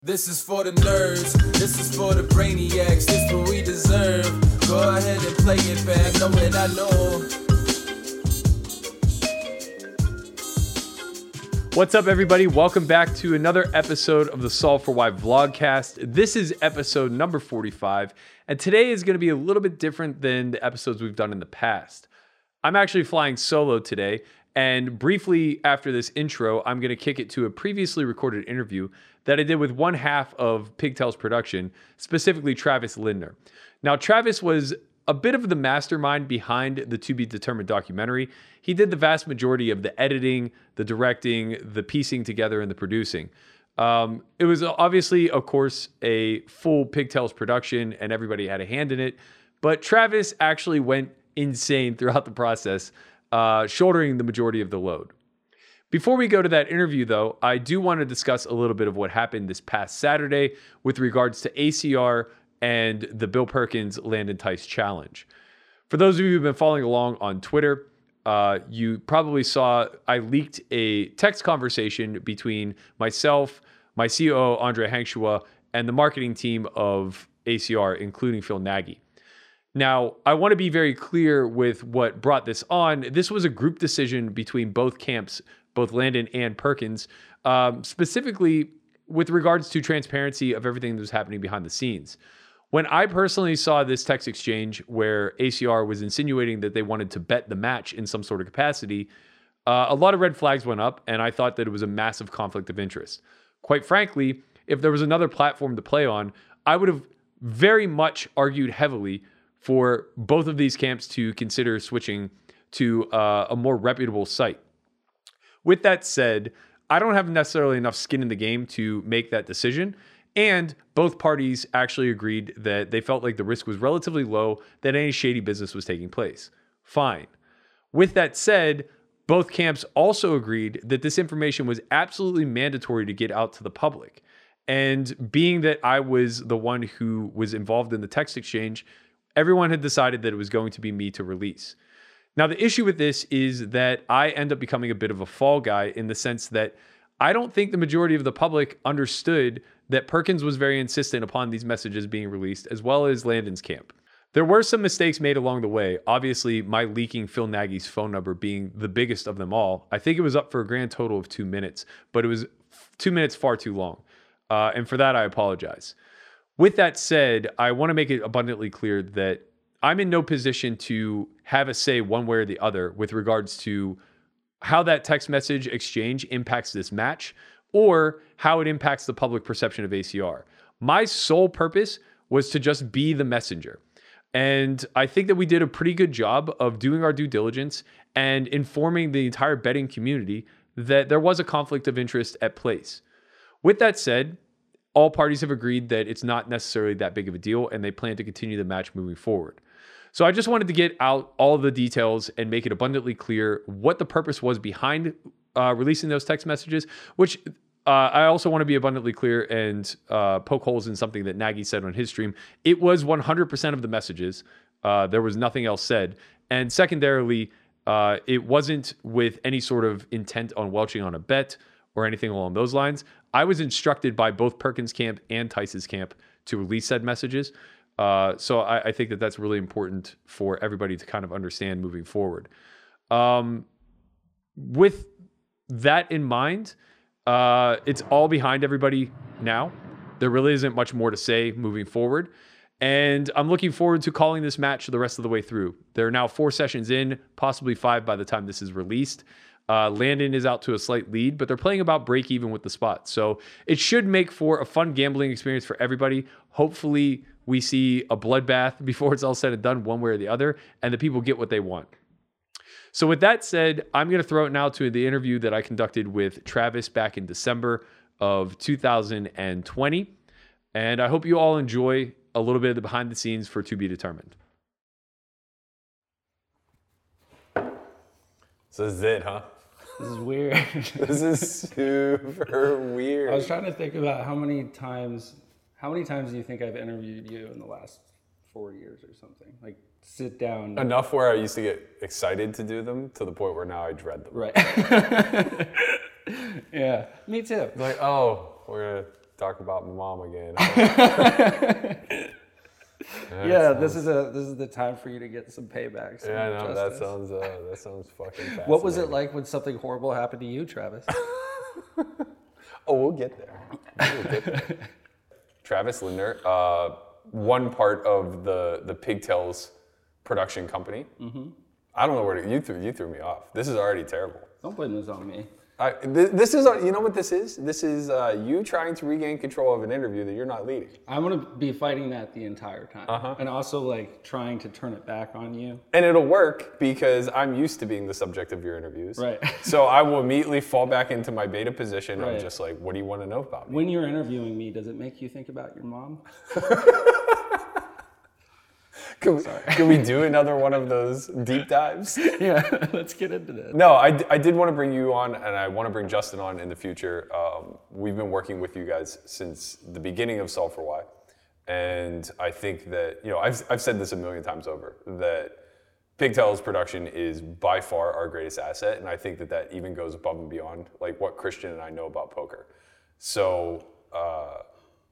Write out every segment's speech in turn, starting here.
This is for the nerds, this is for the brainiacs, this is what we deserve. Go ahead and play it back, know it, I know. What's up, everybody? Welcome back to another episode of the Solve for Why vlogcast. This is episode number 45, and today is going to be a little bit different than the episodes we've done in the past. I'm actually flying solo today, and briefly after this intro, I'm going to kick it to a previously recorded interview that I did with one half of Pigtails production, specifically Travis Lindner. Now, Travis was a bit of the mastermind behind the To Be Determined documentary. He did the vast majority of the editing, the directing, the piecing together, and the producing. Um, it was obviously, of course, a full Pigtails production, and everybody had a hand in it. But Travis actually went insane throughout the process, uh, shouldering the majority of the load. Before we go to that interview, though, I do want to discuss a little bit of what happened this past Saturday with regards to ACR and the Bill Perkins Landon Tice Challenge. For those of you who've been following along on Twitter, uh, you probably saw I leaked a text conversation between myself, my COO, Andre Hankshua, and the marketing team of ACR, including Phil Nagy. Now, I want to be very clear with what brought this on. This was a group decision between both camps both Landon and Perkins, um, specifically with regards to transparency of everything that was happening behind the scenes. When I personally saw this text exchange where ACR was insinuating that they wanted to bet the match in some sort of capacity, uh, a lot of red flags went up, and I thought that it was a massive conflict of interest. Quite frankly, if there was another platform to play on, I would have very much argued heavily for both of these camps to consider switching to uh, a more reputable site. With that said, I don't have necessarily enough skin in the game to make that decision. And both parties actually agreed that they felt like the risk was relatively low that any shady business was taking place. Fine. With that said, both camps also agreed that this information was absolutely mandatory to get out to the public. And being that I was the one who was involved in the text exchange, everyone had decided that it was going to be me to release. Now, the issue with this is that I end up becoming a bit of a fall guy in the sense that I don't think the majority of the public understood that Perkins was very insistent upon these messages being released, as well as Landon's camp. There were some mistakes made along the way. Obviously, my leaking Phil Nagy's phone number being the biggest of them all. I think it was up for a grand total of two minutes, but it was two minutes far too long. Uh, and for that, I apologize. With that said, I want to make it abundantly clear that I'm in no position to have a say one way or the other with regards to how that text message exchange impacts this match or how it impacts the public perception of ACR. My sole purpose was to just be the messenger. And I think that we did a pretty good job of doing our due diligence and informing the entire betting community that there was a conflict of interest at place. With that said, all parties have agreed that it's not necessarily that big of a deal and they plan to continue the match moving forward. So I just wanted to get out all the details and make it abundantly clear what the purpose was behind uh, releasing those text messages, which uh, I also want to be abundantly clear and uh, poke holes in something that Nagy said on his stream. It was 100% of the messages. Uh, there was nothing else said. And secondarily, uh, it wasn't with any sort of intent on welching on a bet or anything along those lines. I was instructed by both Perkins camp and Tice's camp to release said messages. Uh, so I, I, think that that's really important for everybody to kind of understand moving forward. Um, with that in mind, uh, it's all behind everybody now. There really isn't much more to say moving forward. And I'm looking forward to calling this match the rest of the way through. There are now four sessions in, possibly five by the time this is released. Uh, Landon is out to a slight lead, but they're playing about break even with the spot. So it should make for a fun gambling experience for everybody. Hopefully, we see a bloodbath before it's all said and done, one way or the other, and the people get what they want. So, with that said, I'm going to throw it now to the interview that I conducted with Travis back in December of 2020. And I hope you all enjoy a little bit of the behind the scenes for To Be Determined. So this is it, huh? This is weird. this is super weird. I was trying to think about how many times how many times do you think I've interviewed you in the last four years or something? Like sit down. Enough where I used to get excited to do them to the point where now I dread them. Right. yeah, me too. Like, oh, we're gonna talk about my mom again. yeah, this is a this is the time for you to get some paybacks. yeah, I know that sounds uh, that sounds fucking. What was it like when something horrible happened to you, Travis? Oh, we'll get there. We'll get there. Travis Linder, uh, one part of the the Pigtails production company. Mm-hmm. I don't know where to, you threw you threw me off. This is already terrible. Don't blame this on me. I, this, this is you know what this is. This is uh, you trying to regain control of an interview that you're not leading. I'm gonna be fighting that the entire time, Uh-huh. and also like trying to turn it back on you. And it'll work because I'm used to being the subject of your interviews. Right. So I will immediately fall back into my beta position Right. of just like, what do you want to know about me? When you're interviewing me, does it make you think about your mom? Can we, can we do another one of those deep dives? yeah, let's get into this. No, I, I did want to bring you on, and I want to bring Justin on in the future. Um, we've been working with you guys since the beginning of Solve for Why, and I think that you know I've I've said this a million times over that Pigtails production is by far our greatest asset, and I think that that even goes above and beyond like what Christian and I know about poker. So. Uh,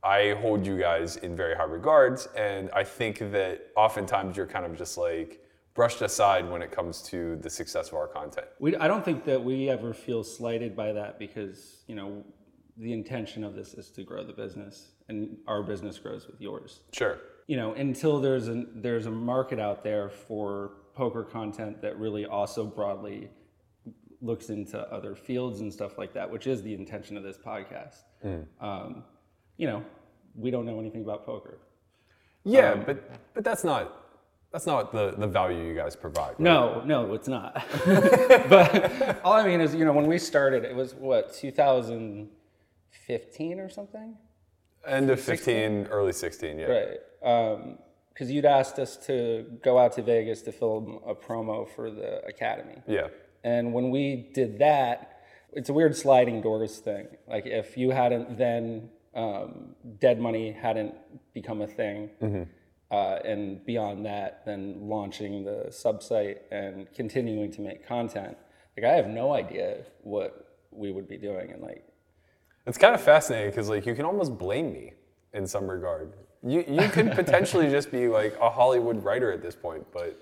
I hold you guys in very high regards, and I think that oftentimes you're kind of just like brushed aside when it comes to the success of our content. We, I don't think that we ever feel slighted by that because you know the intention of this is to grow the business, and our business grows with yours. Sure. You know, until there's a there's a market out there for poker content that really also broadly looks into other fields and stuff like that, which is the intention of this podcast. Um, you know, we don't know anything about poker. Yeah, um, but but that's not that's not the the value you guys provide. right? No, no, it's not. but all I mean is, you know, when we started, it was what 2015 or something, End of 15, early 16. Yeah. right? Um, because you'd asked us to go out to Vegas to film a promo for the academy, Yeah. and when we did that, it's a weird sliding doors thing. Like if you hadn't then um, Dead Money hadn't become a thing. Uh, and beyond that, then launching the subsite and continuing to make content. Like I have no idea what we would be doing, and like It's kind of fascinating because like you can almost blame me in some regard. You you could potentially just be like a Hollywood writer at this point, but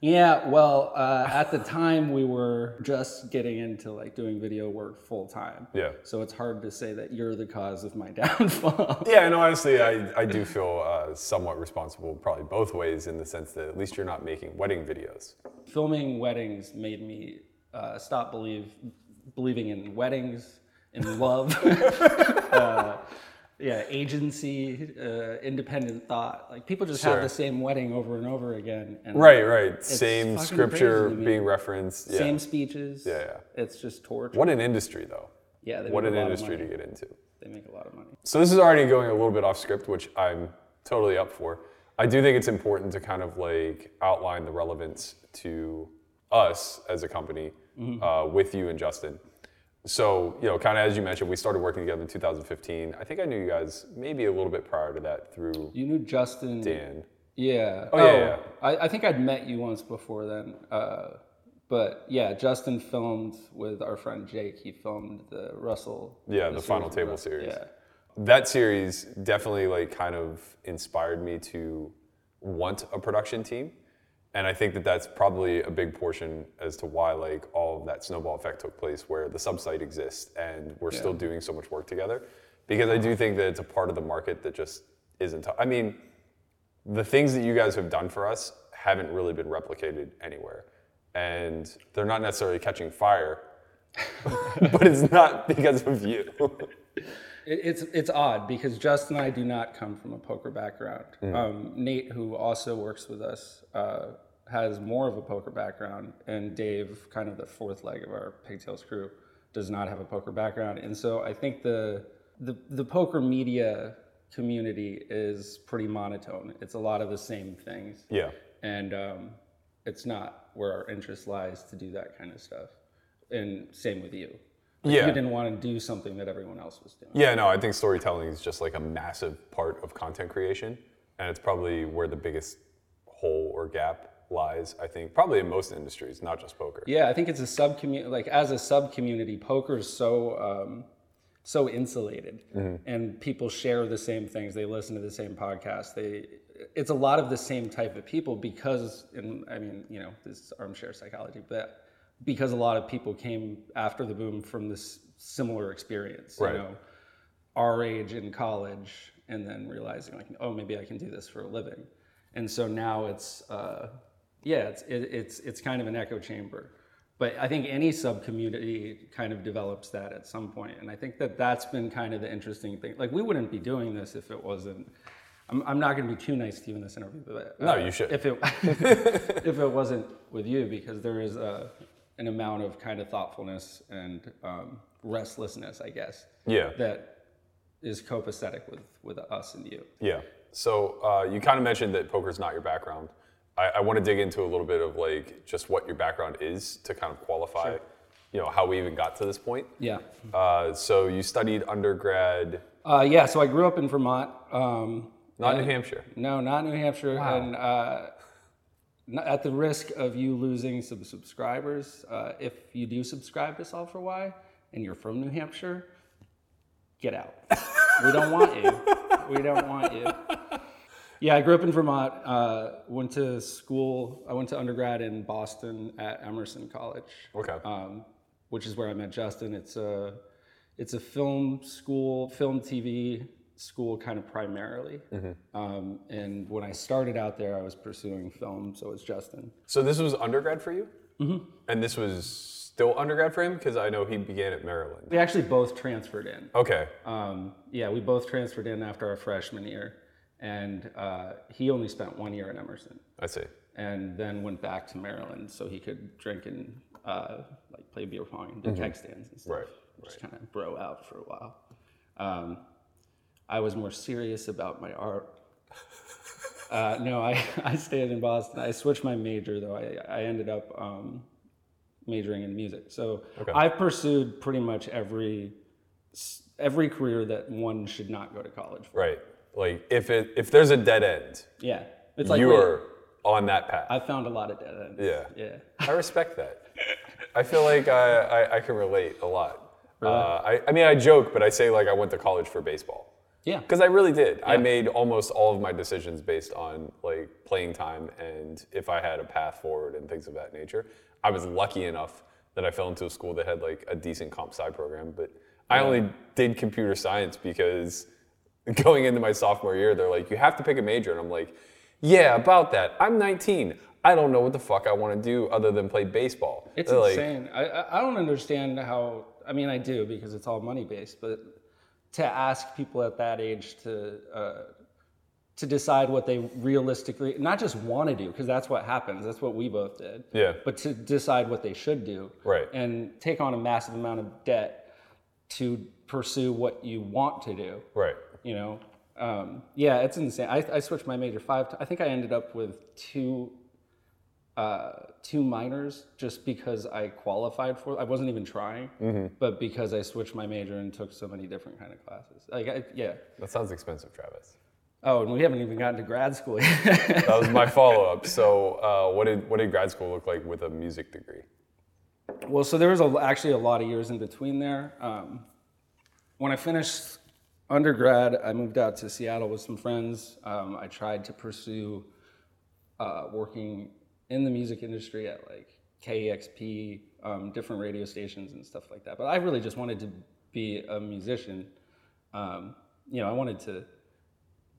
yeah, well, uh, at the time we were just getting into like doing video work full time. Yeah. So it's hard to say that you're the cause of my downfall. yeah, and honestly, I, I do feel uh, somewhat responsible, probably both ways, in the sense that at least you're not making wedding videos. Filming weddings made me uh, stop believe believing in weddings, in love. yeah, agency, uh, independent thought. Like people just Sure. have the same wedding over and over again. And Right, right. Same scripture crazy to me. being referenced. Yeah. Same speeches. Yeah, yeah. It's just torture. What an industry, though. Yeah, they What make an a lot of industry to get into. They make a lot of money. So this is already going a little bit off script, which I'm totally up for. I do think it's important to kind of like outline the relevance to us as a company uh, with you and Justin. So, you know, kind of as you mentioned, we started working together in 2015. I think I knew you guys maybe a little bit prior to that through You knew Justin. Dan. Yeah. Oh, yeah, yeah. I, I think I'd met you once before then. Uh, but yeah, Justin filmed with our friend Jake. He filmed the Russell. Yeah, the Final Table us. series. Yeah. That series definitely like kind of inspired me to want a production team. And I think that that's probably a big portion as to why like all of that snowball effect took place where the subsite exists and we're still doing so much work together. Because I do think that it's a part of the market that just isn't I mean, the things that you guys have done for us haven't really been replicated anywhere. And they're not necessarily catching fire, but it's not because of you. It, it's it's odd because Justin and I do not come from a poker background. Mm. Um, Nate, who also works with us, uh, has more of a poker background, and Dave, kind of the fourth leg of our Pigtails crew, does not have a poker background. And so I think the the, the poker media community is pretty monotone. It's a lot of the same things, yeah. and um, it's not where our interest lies to do that kind of stuff. And same with you. Like, Yeah. You didn't want to do something that everyone else was doing. Yeah, no, I think storytelling is just like a massive part of content creation. And it's probably where the biggest hole or gap lies, I think, probably in most industries, not just poker. Yeah, I think it's a sub community. Like as a sub community, poker is so um, so insulated, and people share the same things. They listen to the same podcasts. They it's a lot of the same type of people because, and I mean, you know, this is armchair psychology, but because a lot of people came after the boom from this similar experience. Right. You know, our age in college and then realizing like oh maybe i can do this for a living and so now it's uh, yeah it's it, it's it's kind of an echo chamber but i think any sub community kind of develops that at some point and i think that that's been kind of the interesting thing like we wouldn't be doing this if it wasn't i'm, I'm not going to be too nice to you in this interview but uh, No, you should. if it if it wasn't with you because there is a, an amount of kind of thoughtfulness and um, restlessness i guess Yeah. that is copacetic with with us and you. Yeah. So uh, you kind of mentioned that poker's not your background. I, I want to dig into a little bit of like just what your background is to kind of qualify, you know, how we even got to this point. Yeah. Uh, so you studied undergrad, Uh, yeah. So I grew up in Vermont. Um, not New Hampshire. no, not New Hampshire. And uh, n- at the risk of you losing some subscribers, uh, if you do subscribe to Solve for Why and you're from New Hampshire, get out. we don't want you. We don't want you. Yeah, I grew up in Vermont. Uh, went to school. I went to undergrad in Boston at Emerson College. Okay. um, which is where I met Justin. It's a it's a film school, film TV school, kind of primarily. Um, and when I started out there, I was pursuing film, so it's Justin. So this was undergrad for you, mm-hmm. and this was still undergrad for him because I know he began at Maryland. We actually both transferred in. Okay. Um, yeah, we both transferred in after our freshman year, and uh, he only spent one year at Emerson. I see. and then went back to Maryland so he could drink and uh, like play beer pong and do keg stands and stuff. Right, Just kind of bro out for a while. Um, I was more serious about my art. Uh, no, I, I stayed in Boston. I switched my major though. I, I ended up um, majoring in music. So Okay. I've pursued pretty much every every career that one should not go to college for. Right. Like if it if there's a dead end, Yeah, it's like you are on that path. I found a lot of dead ends. Yeah. yeah. I respect that. I feel like I, I, I can relate a lot. Uh, I, I mean, I joke, but I say like I went to college for baseball Yeah. because I really did. I made almost all of my decisions based on like playing time and if I had a path forward and things of that nature. I was lucky enough that I fell into a school that had like a decent comp sci program, but I only did computer science because going into my sophomore year, they're like, you have to pick a major, and I'm like, yeah, about that. I'm 19. I don't know what the fuck I want to do other than play baseball. It's They're insane. I, I I don't understand how. I mean, I do because it's all money based. But to ask people at that age to uh, to decide what they realistically, not just want to do, because that's what happens. That's what we both did. Yeah. But to decide what they should do. Right. And take on a massive amount of debt to pursue what you want to do. right. You know. Um, yeah, it's insane. I, I switched my major five. T- I think I ended up with two uh, two minors just because I qualified for. I wasn't even trying, but because I switched my major and took so many different kind of classes. Like, I, yeah. That sounds expensive, Travis. Oh, and we haven't even gotten to grad school yet. That was my follow up. So, uh, what did what did grad school look like with a music degree? well, so there was a, actually a lot of years in between there. Um, when I finished undergrad, I moved out to Seattle with some friends. Um, I tried to pursue uh, working in the music industry at like KEXP, um, different radio stations and stuff like that. But I really just wanted to be a musician. Um, you know, I wanted to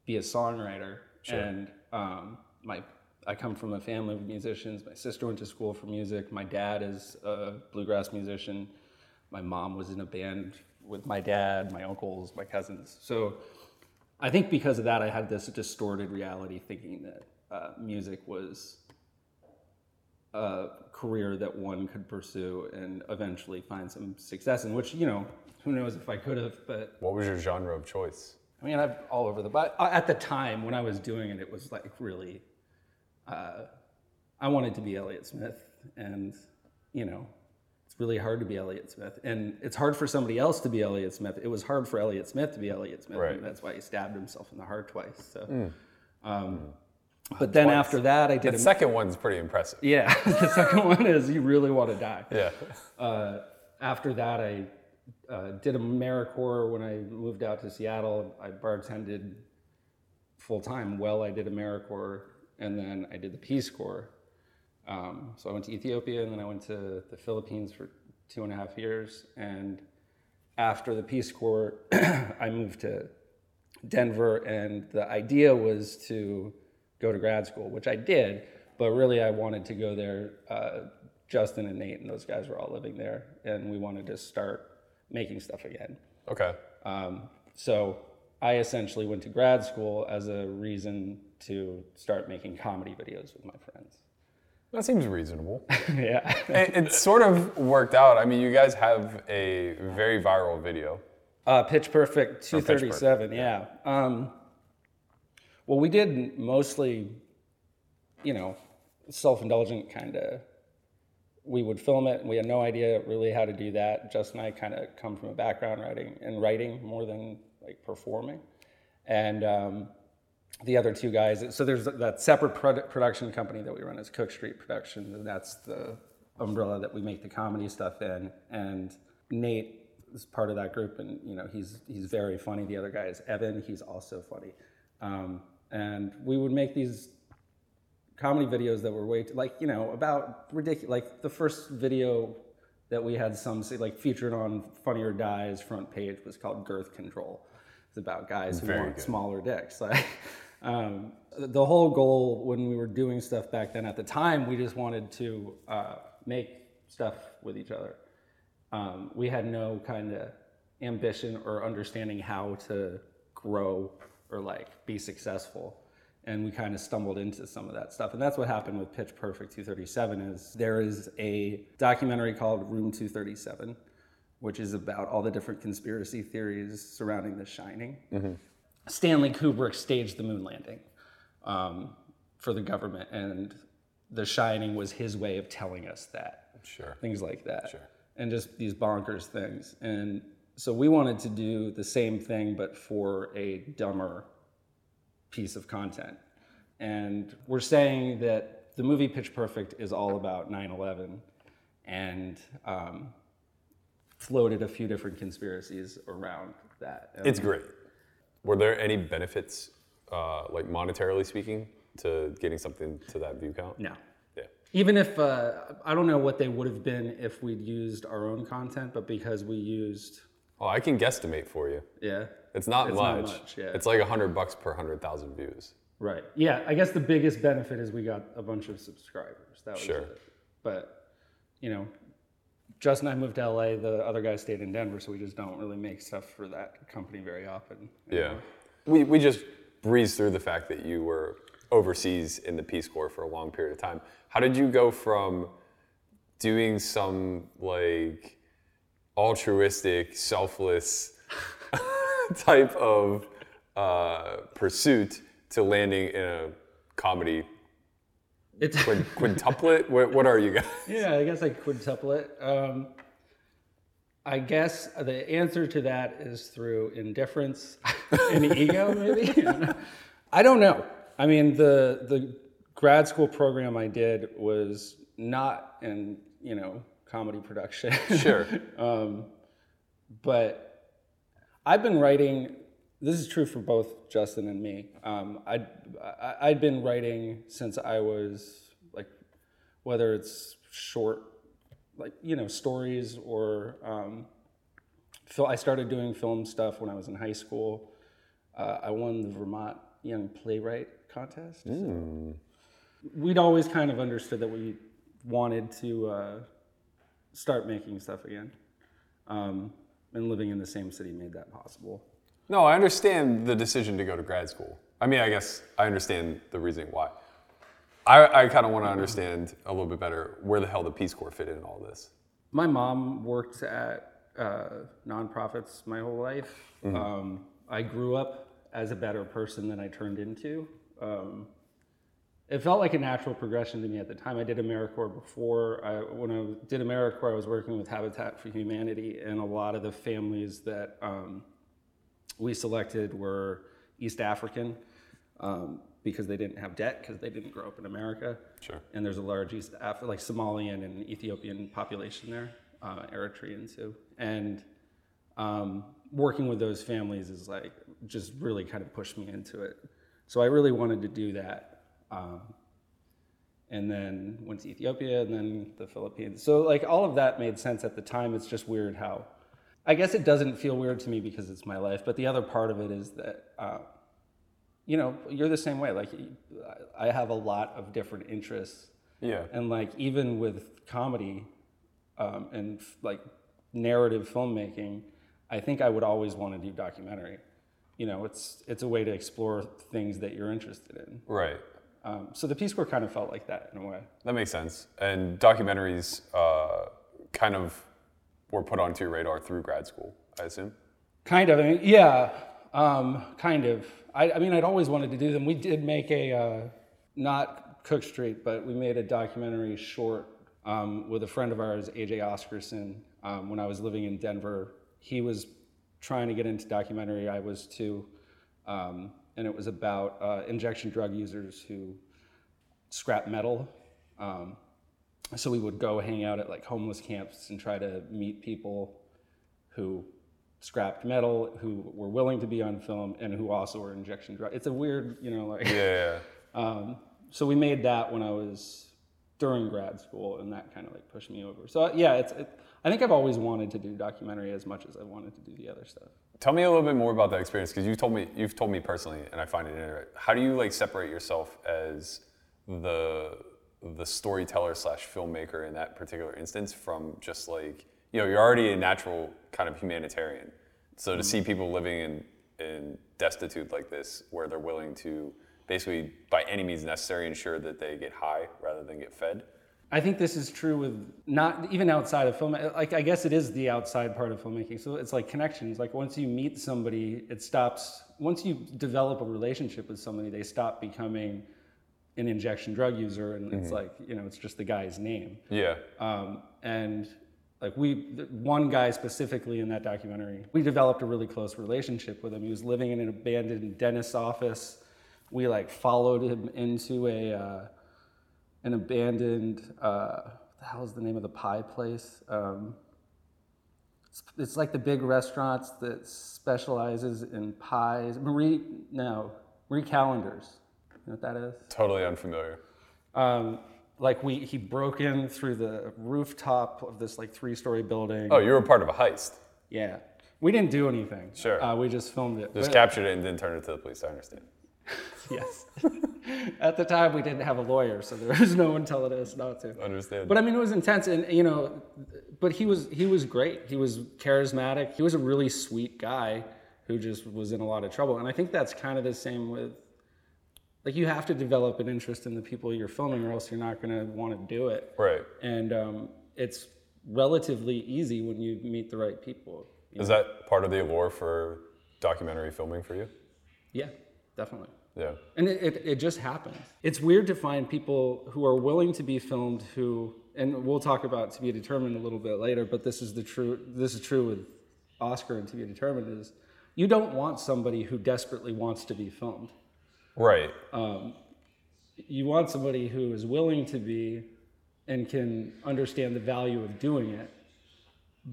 be a songwriter, and um, my I come from a family of musicians. My sister went to school for music. My dad is a bluegrass musician. My mom was in a band with my dad, my uncles, my cousins. So I think because of that, I had this distorted reality, thinking that uh, music was a career that one could pursue and eventually find some success in. Which you know, who knows if I could have, but What was your genre of choice? I mean, I've all over the. But at the time when I was doing it, it was like really. Uh, I wanted to be Elliott Smith, and you know, it's really hard to be Elliott Smith, and it's hard for somebody else to be Elliott Smith. It was hard for Elliott Smith to be Elliott Smith, Right. and that's why he stabbed himself in the heart twice. So, um, but then after that, I did. The A, second one's pretty impressive. yeah, the second one is you really want to die Yeah. uh, after that, I uh, did AmeriCorps when I moved out to Seattle. I bartended full time while I did AmeriCorps, and then I did the Peace Corps. Um, so I went to Ethiopia, and then I went to the Philippines for two and a half years. And after the Peace Corps, I moved to Denver, and the idea was to go to grad school, which I did. But really, I wanted to go there. Uh, Justin and Nate and those guys were all living there, and we wanted to start making stuff again. Okay. Um, so I essentially went to grad school as a reason to start making comedy videos with my friends. That seems reasonable. yeah. it, it sort of worked out. I mean, you guys have a very viral video. Uh, Pitch Perfect Oh, Pitch Perfect, 237, yeah. Um, well, we did mostly, you know, self indulgent kind of. We would film it, and we had no idea really how to do that. Justin and I kind of come from a background writing and writing more than like performing, and um, the other two guys. So there's that separate produ- production company that we run as Cook Street Productions, and that's the umbrella that we make the comedy stuff in. And Nate is part of that group, and you know he's he's very funny. The other guy is Evan. He's also funny, um, and we would make these comedy videos that were way too, like you know about ridiculous. Like the first video that we had some say like featured on Funny or Die's front page was called Girth Control. It's about guys who Very want good. smaller dicks. Like um, the whole goal when we were doing stuff back then at the time, we just wanted to uh, make stuff with each other. Um, we had no kind of ambition or understanding how to grow or like be successful and we kind of stumbled into some of that stuff and that's what happened with pitch perfect 237 is there is a documentary called room 237 which is about all the different conspiracy theories surrounding the shining stanley kubrick staged the moon landing um, for the government and the shining was his way of telling us that Sure. things like that. Sure. And just these bonkers things. And so we wanted to do the same thing, but for a dumber piece of content. And we're saying that the movie Pitch Perfect is all about 9 11 and um, floated a few different conspiracies around that. It's great. Were there any benefits, uh, like monetarily speaking, to getting something to that view count? no. Yeah. Even if, uh, I don't know what they would have been if we'd used our own content, but because we used, Oh, I can guesstimate for you. yeah. It's not It's much. not much, yeah. It's like a hundred bucks per hundred thousand views. Right. Yeah. I guess the biggest benefit is we got a bunch of subscribers. That was Sure. it. But, you know, Justin and I moved to LA. The other guy stayed in Denver, so we just don't really make stuff for that company very often. Yeah. We, we just breezed through the fact that you were overseas in the Peace Corps for a long period of time. How did you go from doing some like altruistic, selfless type of uh, pursuit to landing in a comedy It's quin- quintuplet? what, what are you guys? yeah. I guess I quintuple it. Um, I guess the answer to that is through indifference and ego, maybe. I don't know. I mean, the the grad school program I did was not in you know comedy production. Sure. um, but I've been writing. This is true for both Justin and me. Um, I'd, I, I'd been writing since I was like, whether it's short, like you know, stories or. Um, Phil, I started doing film stuff when I was in high school. Uh, I won the Vermont Young Playwright Contest. So we'd always kind of understood that we wanted to uh, start making stuff again. Um, and living in the same city made that possible. No, I understand the decision to go to grad school. I mean, I guess I understand the reasoning why. I, I kind of want to understand a little bit better where the hell the Peace Corps fit in all this. My mom worked at uh, nonprofits my whole life. Um, I grew up as a better person than I turned into. Um, it felt like a natural progression to me at the time. I did AmeriCorps before. I, when I did AmeriCorps, I was working with Habitat for Humanity, and a lot of the families that um, we selected were East African um, because they didn't have debt because they didn't grow up in America. Sure. And there's a large East Af- like Somalian and Ethiopian population there, uh, Eritrean too. And um, working with those families is like just really kind of pushed me into it. So I really wanted to do that. Um, and then went to Ethiopia and then the Philippines. So like all of that made sense at the time. It's just weird how, I guess it doesn't feel weird to me because it's my life. But the other part of it is that, uh, you know, you're the same way. Like I have a lot of different interests, Yeah. and like even with comedy um, and like narrative filmmaking, I think I would always want to do documentary. You know, it's it's a way to explore things that you're interested in. Right. Um, so the Peace Corps kind of felt like that in a way. That makes sense. And documentaries uh, kind of were put onto your radar through grad school, I assume. Kind of, I mean, yeah, um, kind of. I, I mean, I'd always wanted to do them. We did make a, uh, not Cook Street, but we made a documentary short um, with a friend of ours, AJ Oscarson, um, when I was living in Denver. He was trying to get into documentary, I was too. Um, and it was about uh, injection drug users who scrap metal. Um, so we would go hang out at like homeless camps and try to meet people who scrapped metal, who were willing to be on film, and who also were injection drug. It's a weird, you know, like. Yeah. Um, so we made that when I was during grad school, and that kind of like pushed me over. So yeah, it's. It, I think I've always wanted to do documentary as much as I wanted to do the other stuff. Tell me a little bit more about that experience because you've told me you've told me personally, and I find it interesting. How do you like separate yourself as the the storyteller slash filmmaker in that particular instance from just like you know you're already a natural kind of humanitarian, so to mm-hmm. see people living in in destitute like this, where they're willing to basically by any means necessary ensure that they get high rather than get fed. I think this is true with not even outside of film. Like I guess it is the outside part of filmmaking. So it's like connections. Like once you meet somebody, it stops. Once you develop a relationship with somebody, they stop becoming an injection drug user, and it's like you know, it's just the guy's name. Yeah. Um, and like we, one guy specifically in that documentary, we developed a really close relationship with him. He was living in an abandoned dentist's office. We like followed him into a. Uh, an abandoned uh, what the hell is the name of the pie place um, it's, it's like the big restaurants that specializes in pies marie no marie callender's you know what that is Totally unfamiliar. um, like we he broke in through the rooftop of this like three story building Oh, you were part of a heist. yeah we didn't do anything Sure. uh, we just filmed it Just But- captured it and then turned it to the police. I understand. yes at the time we didn't have a lawyer so there was no one telling us not to Understand. But I mean, it was intense, and you know, but he was he was great. He was charismatic. He was a really sweet guy who just was in a lot of trouble. And I think that's kind of the same with, like, you have to develop an interest in the people you're filming, or else you're not going to want to do it. right. And um, it's relatively easy when you meet the right people. Is that part of the allure for documentary filming for you? Yeah, definitely. Yeah. And it, it, it just happens. It's weird to find people who are willing to be filmed who, and we'll talk about to be determined a little bit later, but this is the true, this is true with Oscar and to be determined is you don't want somebody who desperately wants to be filmed. Right. Um, you want somebody who is willing to be and can understand the value of doing it,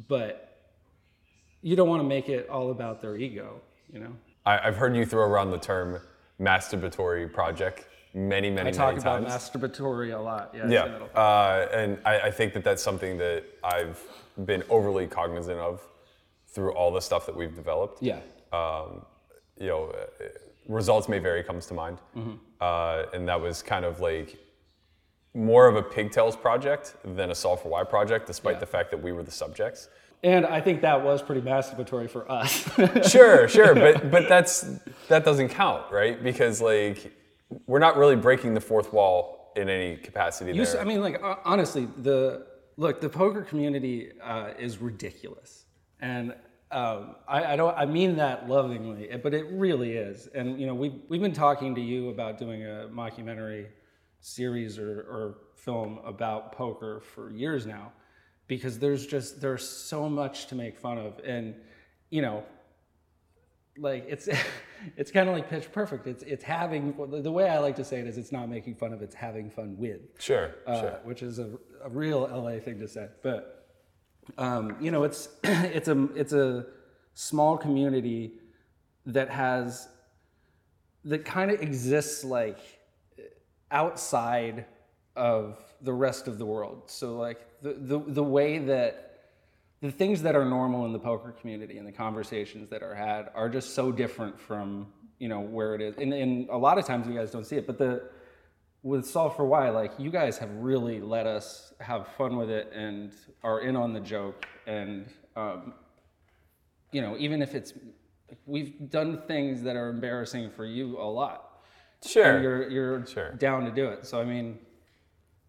but you don't want to make it all about their ego, you know? I, I've heard you throw around the term masturbatory project many, many, times I talk many about times. masturbatory a lot. Yeah. yeah. Uh, and I, I think that that's something that I've been overly cognizant of through all the stuff that we've developed. yeah. um, you know, uh, results may vary comes to mind, Mm-hmm. uh, and that was kind of like more of a pigtails project than a solve for why project, despite Yeah. the fact that we were the subjects. And I think that was pretty masturbatory for us. Sure, sure, but but that's that doesn't count, right? Because like we're not really breaking the fourth wall in any capacity You, there. I mean, like ho- honestly, the look, the poker community uh, is ridiculous, and um, I, I don't. I mean that lovingly, but it really is. And you know, we've we've been talking to you about doing a mockumentary series or, or film about poker for years now, because there's just there's so much to make fun of, and you know, like it's it's kind of like pitch perfect. It's it's having the way i like to say it is it's not making fun of it's having fun with. Sure, uh, sure. which is a, a real la thing to say. But um, you know it's it's a it's a small community that has that kind of exists like outside of the rest of the world. So like the, the the way that the things that are normal in the poker community and the conversations that are had are just so different from you know where it is. And, and a lot of times you guys don't see it, but the with Solve for Why, like you guys have really let us have fun with it and are in on the joke. And um, you know, even if it's we've done things that are embarrassing for you a lot. Sure. You're you're Sure. down to do it. So I mean,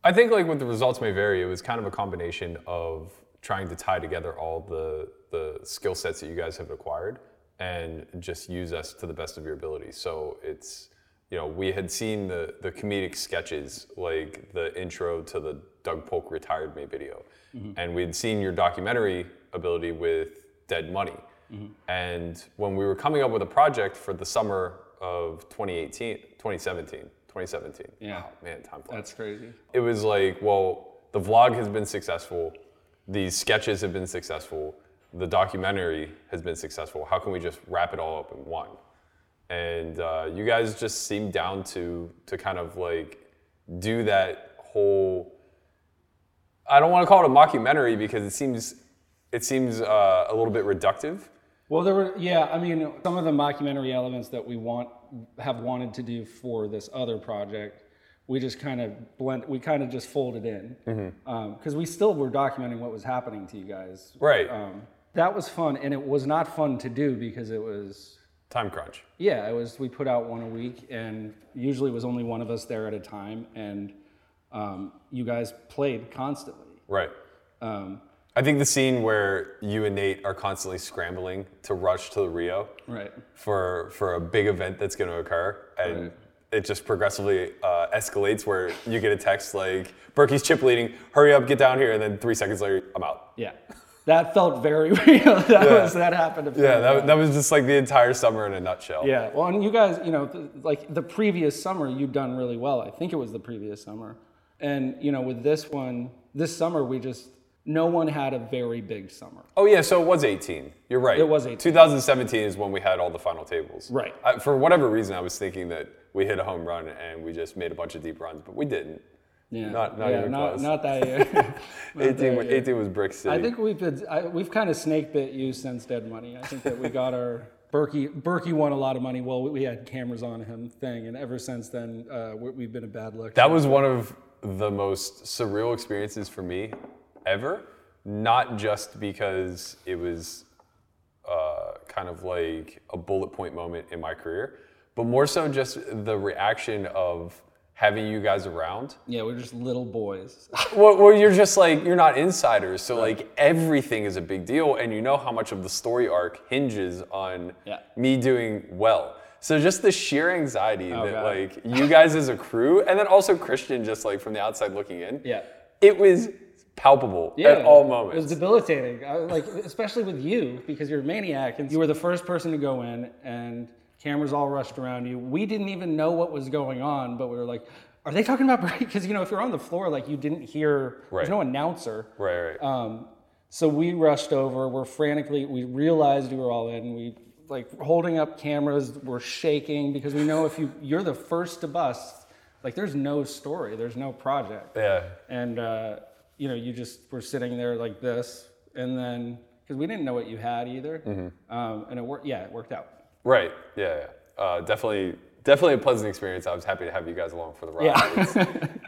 I think like what the results may vary. It was kind of a combination of trying to tie together all the the skill sets that you guys have acquired and just use us to the best of your ability. So it's you know we had seen the the comedic sketches like the intro to the Doug Polk retired me video, mm-hmm. and we'd seen your documentary ability with Dead Money. Mm-hmm. And when we were coming up with a project for the summer of 2018, 2017, 2017. Yeah. Wow, man, time flies that's crazy. it was like, well, the vlog has been successful, these sketches have been successful, the documentary has been successful. How can we just wrap it all up in one? And uh, you guys just seem down to to kind of like do that whole. I don't want to call it a mockumentary because it seems it seems uh, a little bit reductive. Well, there were, yeah, I mean, some of the mockumentary elements that we want have wanted to do for this other project, we just kind of blend, we kind of just folded in because we still were documenting what was happening to you guys. Right. Um, that was fun, and it was not fun to do because it was, Time crunch. yeah, it was. We put out one a week, and usually it was only one of us there at a time, and um, you guys played constantly. Right. I think the scene where you and Nate are constantly scrambling to rush to the Rio. right. for for a big event that's going to occur, and Right. it just progressively uh, escalates. Where you get a text like Berkey's chip leading, hurry up, get down here, and then three seconds later, I'm out. Yeah, that felt very real. that Yeah. was that happened. To me. Yeah, that, that was just like the entire summer in a nutshell. Yeah, well, and you guys, you know, th- like the previous summer, you've done really well. I think it was the previous summer. And, you know, with this one, this summer, we just, no one had a very big summer. Oh yeah, so it was 18. You're right. It was 18. 2017 is when we had all the final tables. Right. I, for whatever reason, I was thinking that we hit a home run and we just made a bunch of deep runs, but we didn't. Yeah, Not- not yeah, even not, close. not that year. Not 18, that year. 18 was Brick City. I think we've been, I, we've kind of snake bit you since Dead Money. I think that we got our Berkey. Berkey won a lot of money. Well, we had cameras on him thing, and ever since then, uh, we- we've been a bad luck. That was one of the most surreal experiences for me ever. Not just because it was uh, kind of like a bullet point moment in my career, but more so just the reaction of having you guys around. yeah, we're just little boys. Well, well, you're just like you're not insiders, so like everything is a big deal, and you know how much of the story arc hinges on Yeah. me doing well. So just the sheer anxiety that Oh, God. like you guys as a crew, and then also Christian, just like from the outside looking in, yeah. it was palpable Yeah, at all moments. It was debilitating. I, like especially with you because you're a maniac and you were the first person to go in and cameras all rushed around you. We didn't even know what was going on, but we were like, "Are they talking about break?" Because you know if you're on the floor, like you didn't hear. Right. There's no announcer. right, right. Um, so we rushed over. We're frantically. We realized we were all in. We like holding up cameras. We're shaking because we know if you you're the first to bust, like there's no story. There's no project yeah, and uh, you know you just were sitting there like this and then because we didn't know what you had either um, and it worked yeah it worked out right. Yeah, yeah. Uh, definitely, definitely a pleasant experience. I was happy to have you guys along for the ride. Yeah. It's,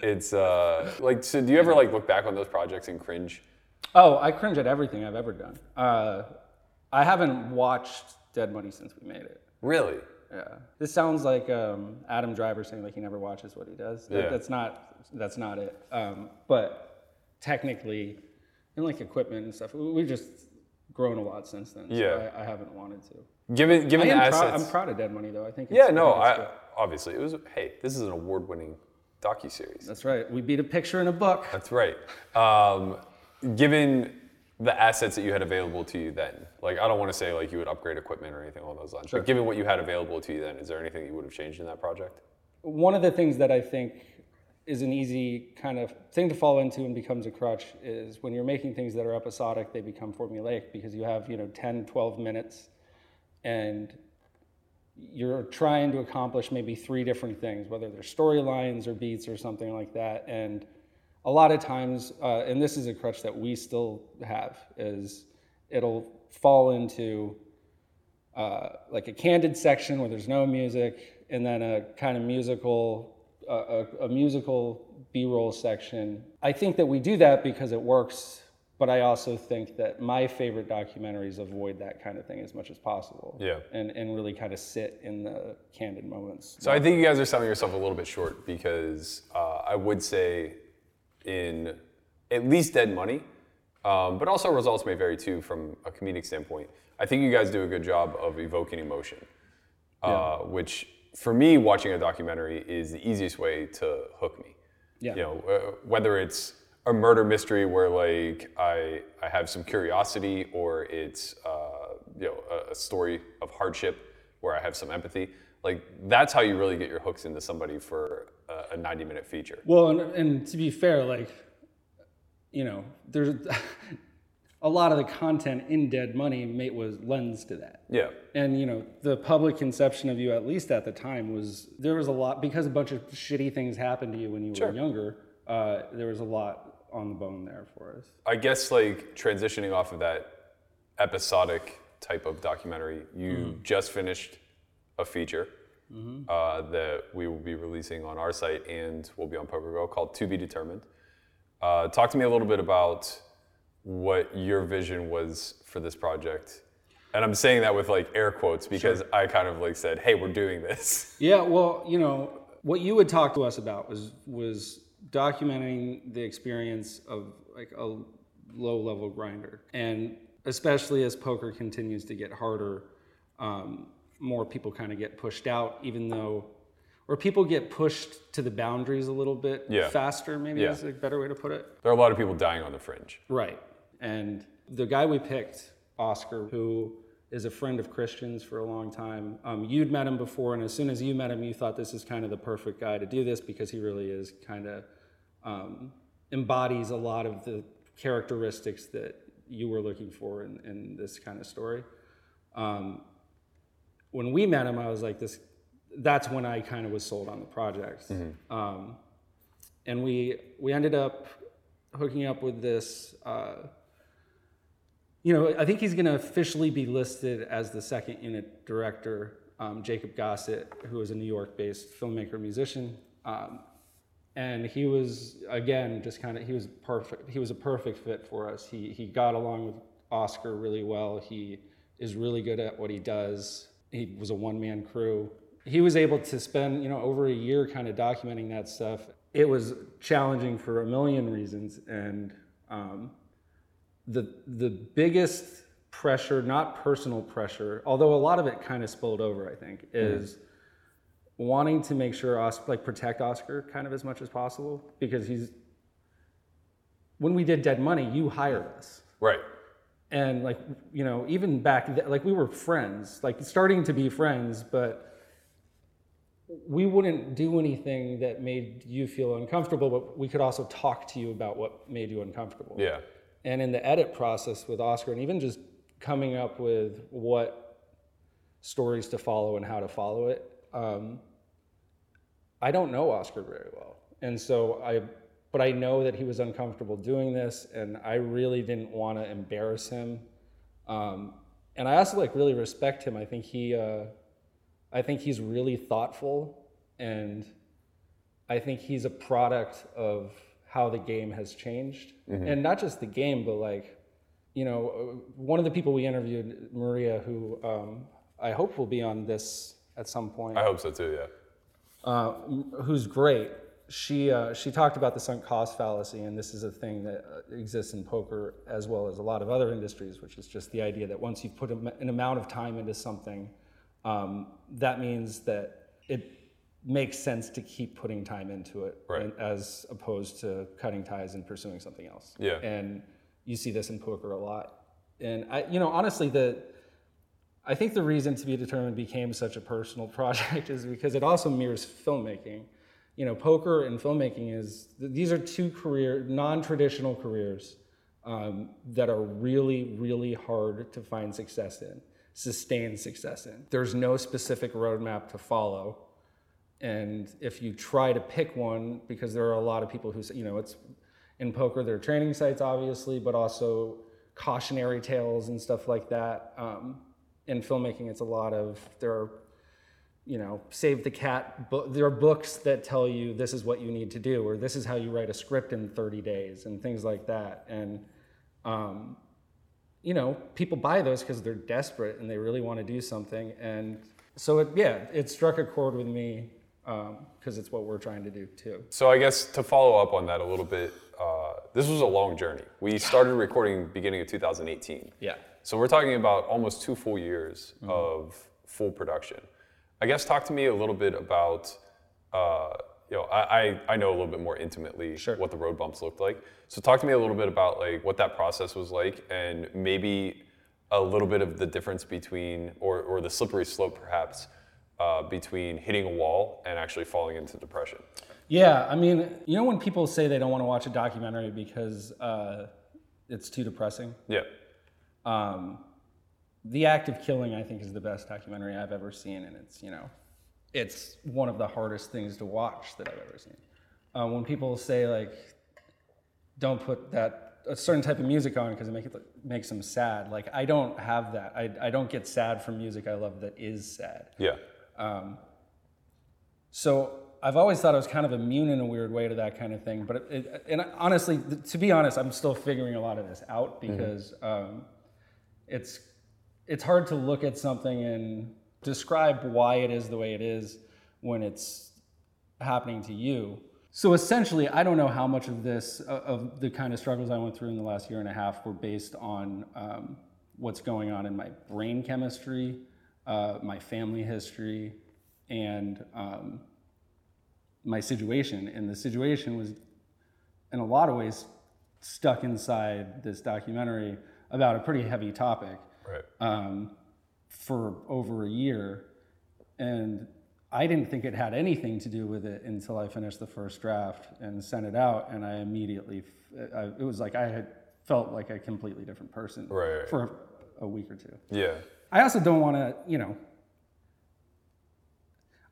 it's uh, like, so do you ever like look back on those projects and cringe? oh i cringe at everything i've ever done uh, i haven't watched dead money since we made it Really? yeah this sounds like um, adam driver saying like he never watches what he does Yeah. that's not that's not it um, but technically and like equipment and stuff we- we've just grown a lot since then so Yeah. I, I haven't wanted to Given, given the am proud, assets. I'm proud of Dead Money though. I think. It's, Yeah, no, I, obviously it was. Hey, this is an award-winning docu series. That's right. We beat a picture in a book. That's right. Um, given the assets that you had available to you then, like I don't want to say like you would upgrade equipment or anything along those lines, but given what you had available to you then, is there anything you would have changed in that project? One of the things that I think is an easy kind of thing to fall into and becomes a crutch is when you're making things that are episodic, they become formulaic because you have, you know, 10, 12 minutes and you're trying to accomplish maybe three different things, whether they're storylines or beats or something like that. And a lot of times, uh, and this is a crutch that we still have, is it'll fall into uh, like a candid section where there's no music, and then a kind of musical, a, a musical B-roll section. I think that we do that because it works, but I also think that my favorite documentaries avoid that kind of thing as much as possible. Yeah. And and really kind of sit in the candid moments. So I think you guys are selling yourself a little bit short because uh, I would say in at least Dead Money, um, but also results may vary too from a comedic standpoint. I think you guys do a good job of evoking emotion, uh, which for me, watching a documentary is the easiest way to hook me. Yeah. You know, uh, whether it's a murder mystery where like I I have some curiosity, or it's uh, you know a, a story of hardship where I have some empathy. Like that's how you really get your hooks into somebody for a, a 90 minute feature. Well, and, and to be fair, like, you know, there's a lot of the content in Dead Money mate was lens to that. Yeah. And you know, the public conception of you, at least at the time, was there was a lot because a bunch of shitty things happened to you when you Sure. were younger. Uh, there was a lot on the bone there for us. I guess like transitioning off of that episodic type of documentary, you just finished a feature uh, that we will be releasing on our site and will be on PokerGo called To Be Determined. Uh, talk to me a little bit about what your vision was for this project. And I'm saying that with like air quotes because I kind of like said, "Hey, we're doing this." Yeah, well, you know, what you would talk to us about was was documenting the experience of like a low level grinder, and especially as poker continues to get harder, um, more people kind of get pushed out, even though, or people get pushed to the boundaries a little bit Yeah. faster. Maybe Yeah. is a better way to put it. There are a lot of people dying on the fringe. Right. And the guy we picked, Oscar, who is a friend of Christian's for a long time, um, you'd met him before, and as soon as you met him, you thought this is kind of the perfect guy to do this because he really is kind of um, embodies a lot of the characteristics that you were looking for in, in this kind of story. Um, when we met him, I was like, this. That's when I kind of was sold on the project. Um, and we we ended up hooking up with this. Uh, you know, I think he's going to officially be listed as the second unit director. Um, Jacob Gossett, who is a New York-based filmmaker musician, um, and he was again just kind of he was perfect. He was a perfect fit for us. He he got along with Oscar really well. He is really good at what he does. He was a one-man crew. He was able to spend you know over a year kind of documenting that stuff. It was challenging for a million reasons, and um, the the biggest pressure, not personal pressure, although a lot of it kind of spilled over, I think, is wanting to make sure Oscar, like protect Oscar kind of as much as possible because he's when we did Dead Money, you hired us. Right. And like you know, even back th- like we were friends, like starting to be friends, but we wouldn't do anything that made you feel uncomfortable, but we could also talk to you about what made you uncomfortable. Yeah. And in the edit process with Oscar, and even just coming up with what stories to follow and how to follow it, um, I don't know Oscar very well, and so I, but I know that he was uncomfortable doing this, and I really didn't want to embarrass him, um, and I also like really respect him. I think he, uh, I think he's really thoughtful, and I think he's a product of how the game has changed, and not just the game, but like, you know, one of the people we interviewed, Maria, who um, I hope will be on this at some point I hope so too. Yeah. uh, who's great. She uh, she talked about the sunk cost fallacy, and this is a thing that uh, exists in poker as well as a lot of other industries, which is just the idea that once you've put an amount of time into something, um, that means that it makes sense to keep putting time into it, Right. as opposed to cutting ties and pursuing something else. Yeah. And you see this in poker a lot. And I, you know, honestly, the I think the reason To Be Determined became such a personal project is because it also mirrors filmmaking. you know, poker and filmmaking is these are two career non-traditional careers um, that are really, really hard to find success in, sustain success in. There's no specific roadmap to follow. And if you try to pick one, because there are a lot of people who say, you know, it's in poker, there are training sites, obviously, but also cautionary tales and stuff like that. Um, in filmmaking, it's a lot of, there are, you know, save the cat, there are books that tell you this is what you need to do, or this is how you write a script in 30 days, and things like that. And, um, you know, people buy those because they're desperate and they really want to do something. And so, it, yeah, it struck a chord with me because it's what we're trying to do too. So I guess to follow up on that a little bit, uh, this was a long journey. We started recording beginning of 2018. Yeah. So we're talking about almost two full years of full production. I guess talk to me a little bit about, uh, you know, I, I, I know a little bit more intimately Sure. what the road bumps looked like. So talk to me a little bit about like what that process was like and maybe a little bit of the difference between, or, or the slippery slope perhaps, uh, between hitting a wall and actually falling into depression. Yeah, I mean, you know, when people say they don't want to watch a documentary because uh, it's too depressing, Yeah. um, The Act of Killing, I think, is the best documentary I've ever seen, and it's you know, it's one of the hardest things to watch that I've ever seen. Uh, when people say like, don't put that a certain type of music on because it make it, makes them sad, like I don't have that. I, I don't get sad from music I love that is sad. Yeah. So I've always thought I was kind of immune in a weird way to that kind of thing. But it, it, and honestly, to be honest, I'm still figuring a lot of this out because um, it's it's hard to look at something and describe why it is the way it is when it's happening to you. So essentially, I don't know how much of this, uh, of the kind of struggles I went through in the last year and a half, were based on um, what's going on in my brain chemistry, uh, my family history, and um, my situation. And the situation was, in a lot of ways, stuck inside this documentary about a pretty heavy topic Right. um, for over a year. And I didn't think it had anything to do with it until I finished the first draft and sent it out. And I immediately, f- I, it was like I had felt like a completely different person right. for a week or two. Yeah. I also don't want to, you know.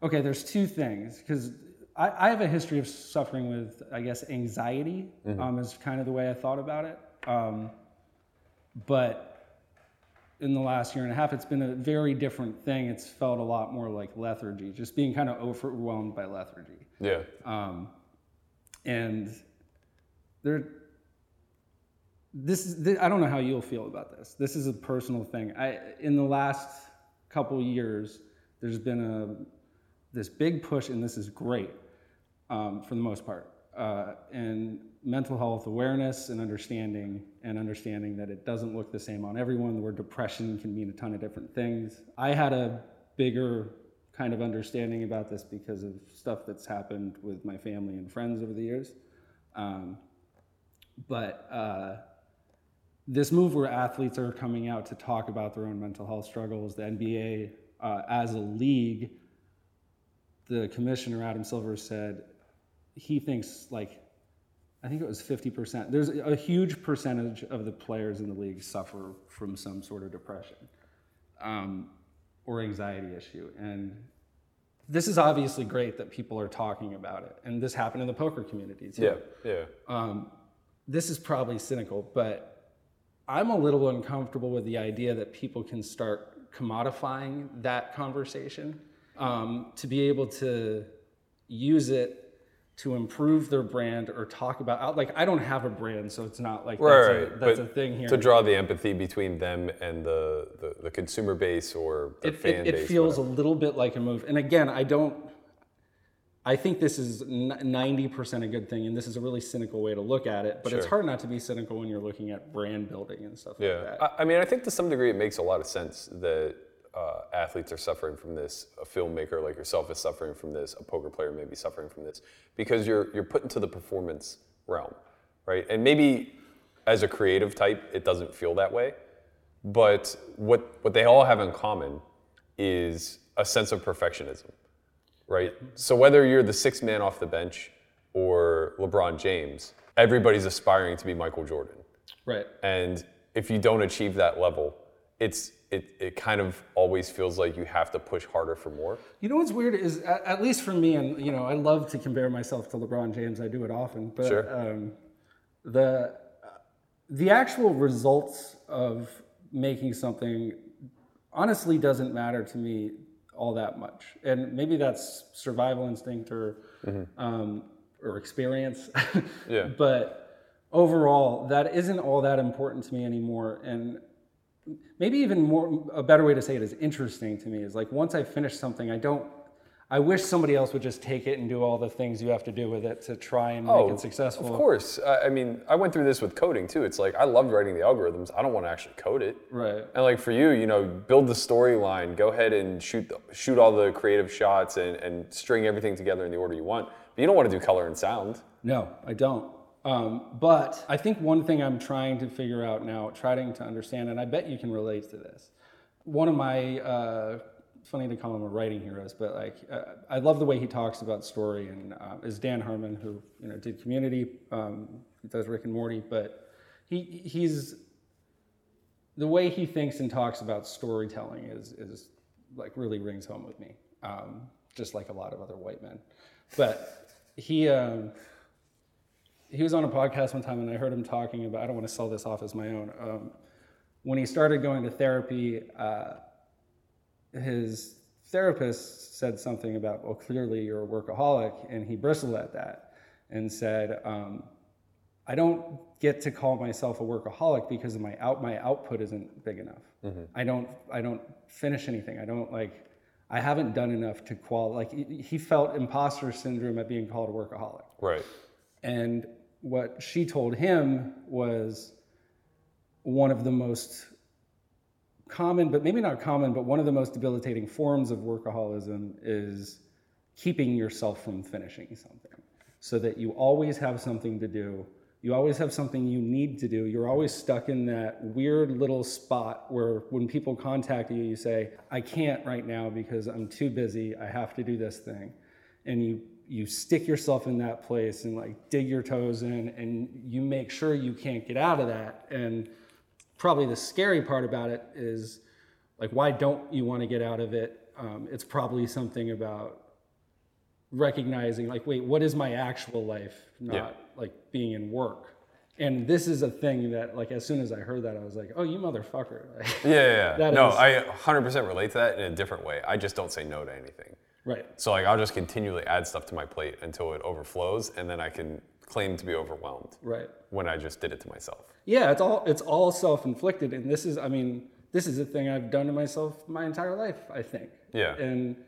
Okay, there's two things because I, I have a history of suffering with, I guess, anxiety. Um, is kind of the way I thought about it. Um, but in the last year and a half, it's been a very different thing. It's felt a lot more like lethargy, just being kind of overwhelmed by lethargy. Yeah. Um, and there, this is, th- I don't know how you'll feel about this. This is a personal thing. I, in the last couple years, there's been a, this big push, and this is great um, for the most part, uh, in mental health awareness and understanding, and understanding that it doesn't look the same on everyone. The word depression can mean a ton of different things. I had a bigger kind of understanding about this because of stuff that's happened with my family and friends over the years. Um, but uh, this move where athletes are coming out to talk about their own mental health struggles, the NBA uh, as a league, the commissioner Adam Silver said he thinks like I think it was 50%. There's a huge percentage of the players in the league suffer from some sort of depression um, or anxiety issue. And this is obviously great that people are talking about it. And this happened in the poker community too. Yeah. Yeah. Um, this is probably cynical, but I'm a little uncomfortable with the idea that people can start commodifying that conversation um, to be able to use it to improve their brand or talk about like I don't have a brand, so it's not like Right, that's, right. a, that's a thing here. To draw the empathy between them and the, the, the consumer base or the it, fan it, base. it feels whatever. a little bit like a move. And again, I don't. I think this is ninety percent a good thing, and this is a really cynical way to look at it. But it's hard not to be cynical when you're looking at brand building and stuff like that. I, I mean, I think to some degree it makes a lot of sense that uh, athletes are suffering from this. A filmmaker like yourself is suffering from this. A poker player may be suffering from this because you're you're put into the performance realm, right? And maybe as a creative type, it doesn't feel that way. But what what they all have in common is a sense of perfectionism. Right? So whether you're the sixth man off the bench or LeBron James, everybody's aspiring to be Michael Jordan. Right. And if you don't achieve that level, it's it, it kind of always feels like you have to push harder for more. You know what's weird is, at, at least for me, and you know, I love to compare myself to LeBron James. I do it often, but Sure. um, the the actual results of making something honestly doesn't matter to me all that much. And maybe that's survival instinct or um, or experience. Yeah. but overall, that isn't all that important to me anymore. And maybe even more a better way to say it is interesting to me is like once I finish something, I don't. I wish somebody else would just take it and do all the things you have to do with it to try and make it successful. Oh, Of course. I I mean, I went through this with coding too. It's like I loved writing the algorithms. I don't want to actually code it. Right. And like for you, you know, build the storyline. Go ahead and shoot the, shoot all the creative shots and, and string everything together in the order you want. But you don't want to do color and sound. No, I don't. Um, but I think one thing I'm trying to figure out now, trying to understand, and I bet you can relate to this. One of my, uh, funny to call him a writing heroes, but like uh, I love the way he talks about story, and uh, is Dan Harmon, who you know did Community, um, does Rick and Morty, but he he's the way he thinks and talks about storytelling is is like really rings home with me, um, just like a lot of other white men. But he um, he was on a podcast one time, and I heard him talking about. I don't want to sell this off as my own. Um, when he started going to therapy, uh, his therapist said something about, "Well, clearly you're a workaholic," and he bristled at that and said. Um, I don't get to call myself a workaholic because of my out my output isn't big enough. I don't I don't finish anything. I don't like I haven't done enough to qual like he he felt imposter syndrome at being called a workaholic. Right. And what she told him was one of the most common, but maybe not common, but one of the most debilitating forms of workaholism is keeping yourself from finishing something so that you always have something to do. You always have something you need to do. You're always stuck in that weird little spot where when people contact you, you say, I can't right now because I'm too busy. I have to do this thing. And you you stick yourself in that place and like dig your toes in and you make sure you can't get out of that. And probably the scary part about it is like why don't you want to get out of it? Um, it's probably something about recognizing like wait what is my actual life not Yeah. like being in work and this is a thing that like as soon as i heard that i was like oh you motherfucker Yeah, yeah, yeah. No, is- I 100% relate to that in a different way. I just don't say no to anything. right So like I'll just continually add stuff to my plate until it overflows, and then I can claim to be overwhelmed right when I just did it to myself. yeah it's all it's all self-inflicted and this is i mean this is a thing i've done to myself my entire life i think Yeah. and Uh,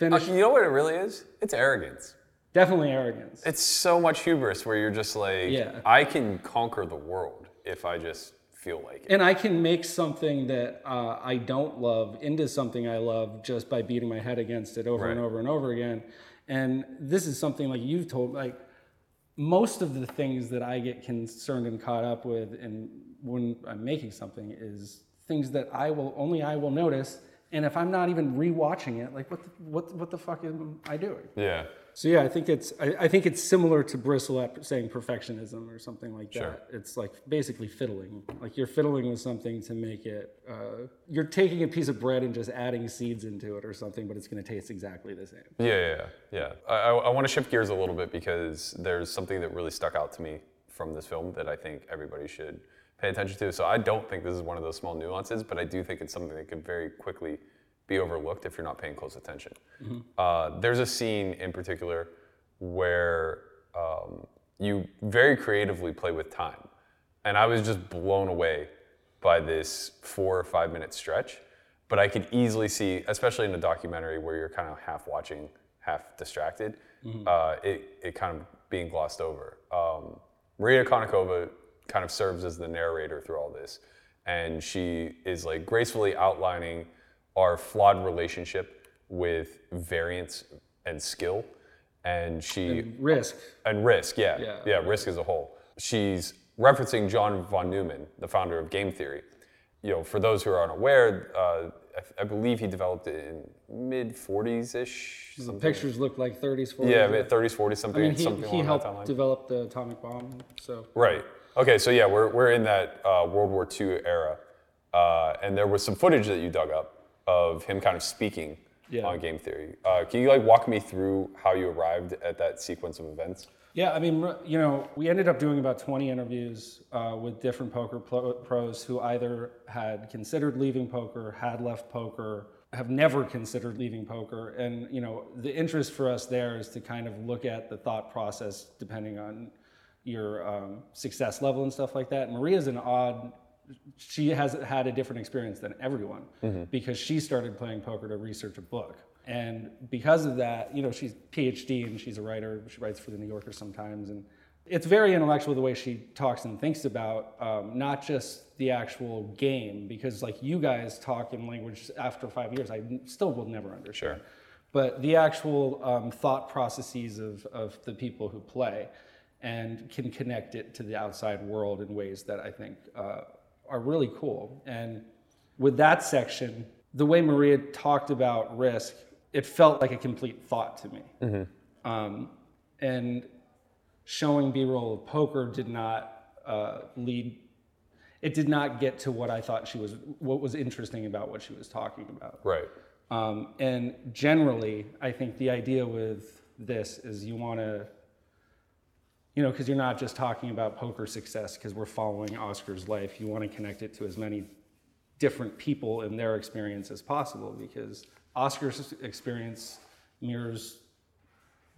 finish you know what it really is? It's arrogance. definitely arrogance It's so much hubris where you're just like, Yeah. I can conquer the world if I just feel like it. and I can make something that uh, I don't love into something I love just by beating my head against it over and over and over again. And this is something like you've told, like most of the things that I get concerned and caught up with, and when I'm making something, is things that I will only I will notice. And if I'm not even rewatching it, like what the, what what the fuck am I doing? Yeah. So yeah, I think it's I, I think it's similar to bristle at saying perfectionism or something like Sure. that. It's like basically fiddling. Like you're fiddling with something to make it. Uh, you're taking a piece of bread and just adding seeds into it or something, but it's going to taste exactly the same. Yeah, yeah, yeah. yeah. I, I, I want to shift gears a little bit because there's something that really stuck out to me from this film that I think everybody should pay attention to. So I don't think this is one of those small nuances, but I do think it's something that could very quickly be overlooked if you're not paying close attention. Uh, there's a scene in particular where um, you very creatively play with time. And I was just blown away by this four or five minute stretch. But I could easily see, especially in a documentary where you're kind of half watching, half distracted, uh, it, it kind of being glossed over. Um, Maria Konnikova kind of serves as the narrator through all this. And she is like gracefully outlining our flawed relationship with variance and skill. And she Risk. and Risk, yeah, Yeah. yeah, Risk as a whole. She's referencing John von Neumann, the founder of game theory. You know, for those who are unaware, uh, I, I believe he developed it in mid 40s ish. The pictures look like 30s, 40s. Yeah, mid 30s, 40s, something. I something, mean, he, something he along helped develop the atomic bomb, so. Right. Okay, so yeah, we're, we're in that uh, World War II era. Uh, and there was some footage that you dug up of him kind of speaking Yeah. on game theory. Uh, can you like walk me through how you arrived at that sequence of events? Yeah, I mean, you know, we ended up doing about 20 interviews uh, with different poker pro- pros who either had considered leaving poker, had left poker, have never considered leaving poker. And, you know, the interest for us there is to kind of look at the thought process depending on your um, success level and stuff like that. Maria's an odd, she has had a different experience than everyone because she started playing poker to research a book. And because of that, you know, she's PhD and she's a writer. She writes for the New Yorker sometimes, and it's very intellectual the way she talks and thinks about um, not just the actual game. Because like you guys talk in language after five years, I still will never understand. Sure. But the actual um, thought processes of of the people who play, and can connect it to the outside world in ways that I think uh, are really cool. And with that section, the way Maria talked about risk, it felt like a complete thought to me. Um, and showing B-roll of poker did not uh, lead. It did not get to what I thought she was. What was interesting about what she was talking about. Right. Um, and generally, I think the idea with this is you want to, you know, because you're not just talking about poker success because we're following Oscar's life. You want to connect it to as many different people and their experience as possible because Oscar's experience mirrors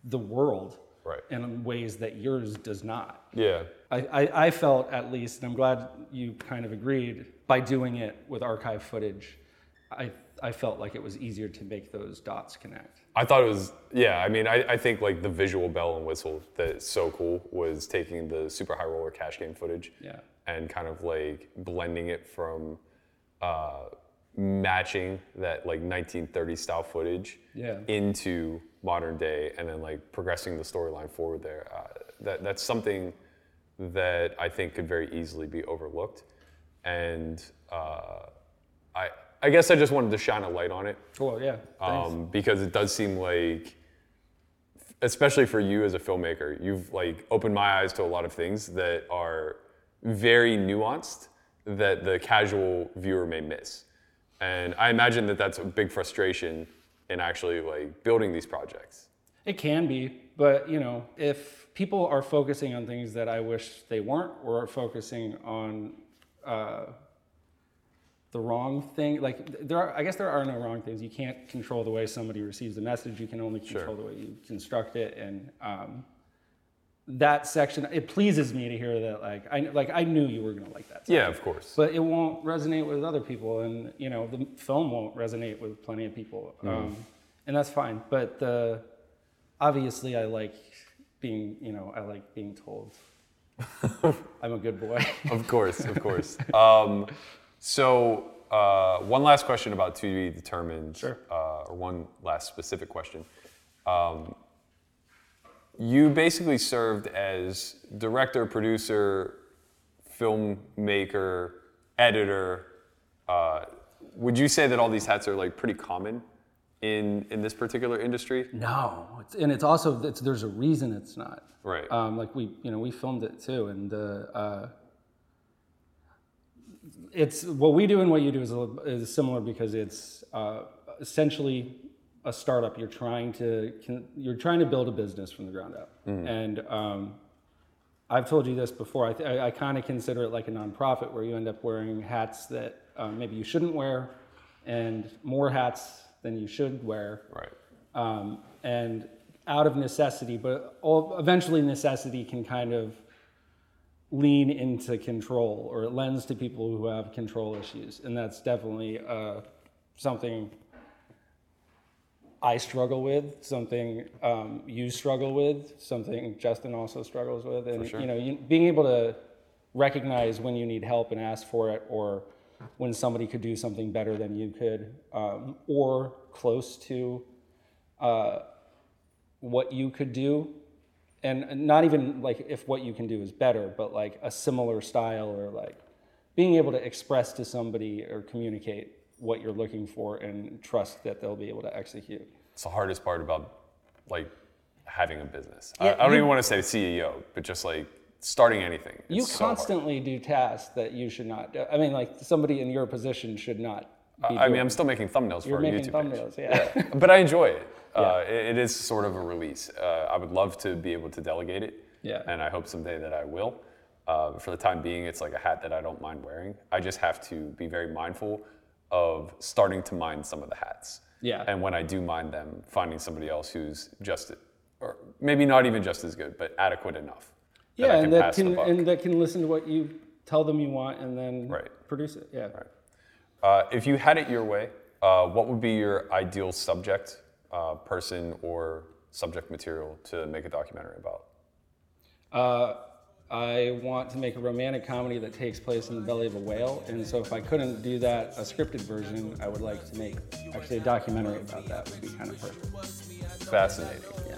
the world Right. in ways that yours does not. Yeah. I, I, I felt at least, and I'm glad you kind of agreed, by doing it with archive footage, I, I felt like it was easier to make those dots connect. I thought it was, yeah, I mean, I, I think like the visual bell and whistle that's so cool was taking the Super High Roller cash game footage Yeah. and kind of like blending it from uh, matching that like 1930 style footage Yeah. into modern day and then like progressing the storyline forward there. Uh, that, that's something that I think could very easily be overlooked. And uh, I, I guess I just wanted to shine a light on it Cool, yeah. Um, because it does seem like, especially for you as a filmmaker, you've like opened my eyes to a lot of things that are very nuanced that the casual viewer may miss, and I imagine that that's a big frustration in actually like building these projects. It can be, but you know, if people are focusing on things that I wish they weren't, or are focusing on uh, the wrong thing, like there are, I guess there are no wrong things. You can't control the way somebody receives the message. You can only control the way you construct it, and um, that section it pleases me to hear that. Like I like I knew you were gonna like that. Yeah, of course. but it won't resonate with other people and you know the film won't resonate with plenty of people um, and that's fine but the obviously i like being you know i like being told i'm a good boy Of course, of course. Um, so, uh, one last question about to be determined, Sure. uh, or one last specific question. Um, you basically served as director, producer, filmmaker, editor. Uh, would you say that all these hats are like pretty common in in this particular industry? no it's, and it's also it's, there's a reason it's not Right. um, like we you know we filmed it too and uh, uh, it's what we do and what you do is, a, is similar because it's uh, essentially a startup you're trying to can, you're trying to build a business from the ground up and um, I've told you this before. I, th- I, I kind of consider it like a nonprofit where you end up wearing hats that um, maybe you shouldn't wear, and more hats than you should wear right. um, and out of necessity, but all, eventually necessity can kind of lean into control, or it lends to people who have control issues, and that's definitely uh, something I struggle with, something um, you struggle with, something Justin also struggles with, and sure. you know, you, being able to recognize when you need help and ask for it, or when somebody could do something better than you could, um, or close to uh, what you could do, and not even like if what you can do is better, but like a similar style or like being able to express to somebody or communicate what you're looking for and trust that they'll be able to execute. It's the hardest part about like having a business. I, Yeah, I don't you- even want to say CEO, but just like starting anything. You so constantly do tasks that you should not do. I mean, like somebody in your position should not I mean, I'm still making thumbnails You're for our making YouTube page. thumbnails, yeah. but I enjoy it. Uh, it. It is sort of a release. Uh, I would love to be able to delegate it. Yeah. And I hope someday that I will. Uh, for the time being, it's like a hat that I don't mind wearing. I just have to be very mindful of starting to mind some of the hats. Yeah. And when I do mind them, finding somebody else who's just, or maybe not even just as good, but adequate enough. that yeah, and that can and that can listen to what you tell them you want and then Right. produce it. Yeah. Uh, if you had it your way, uh, what would be your ideal subject, uh, person, or subject material to make a documentary about? Uh, I want to make a romantic comedy that takes place in the belly of a whale, and so if I couldn't do that, a scripted version, I would like to make actually a documentary about that would be kind of perfect. Fascinating. Yeah.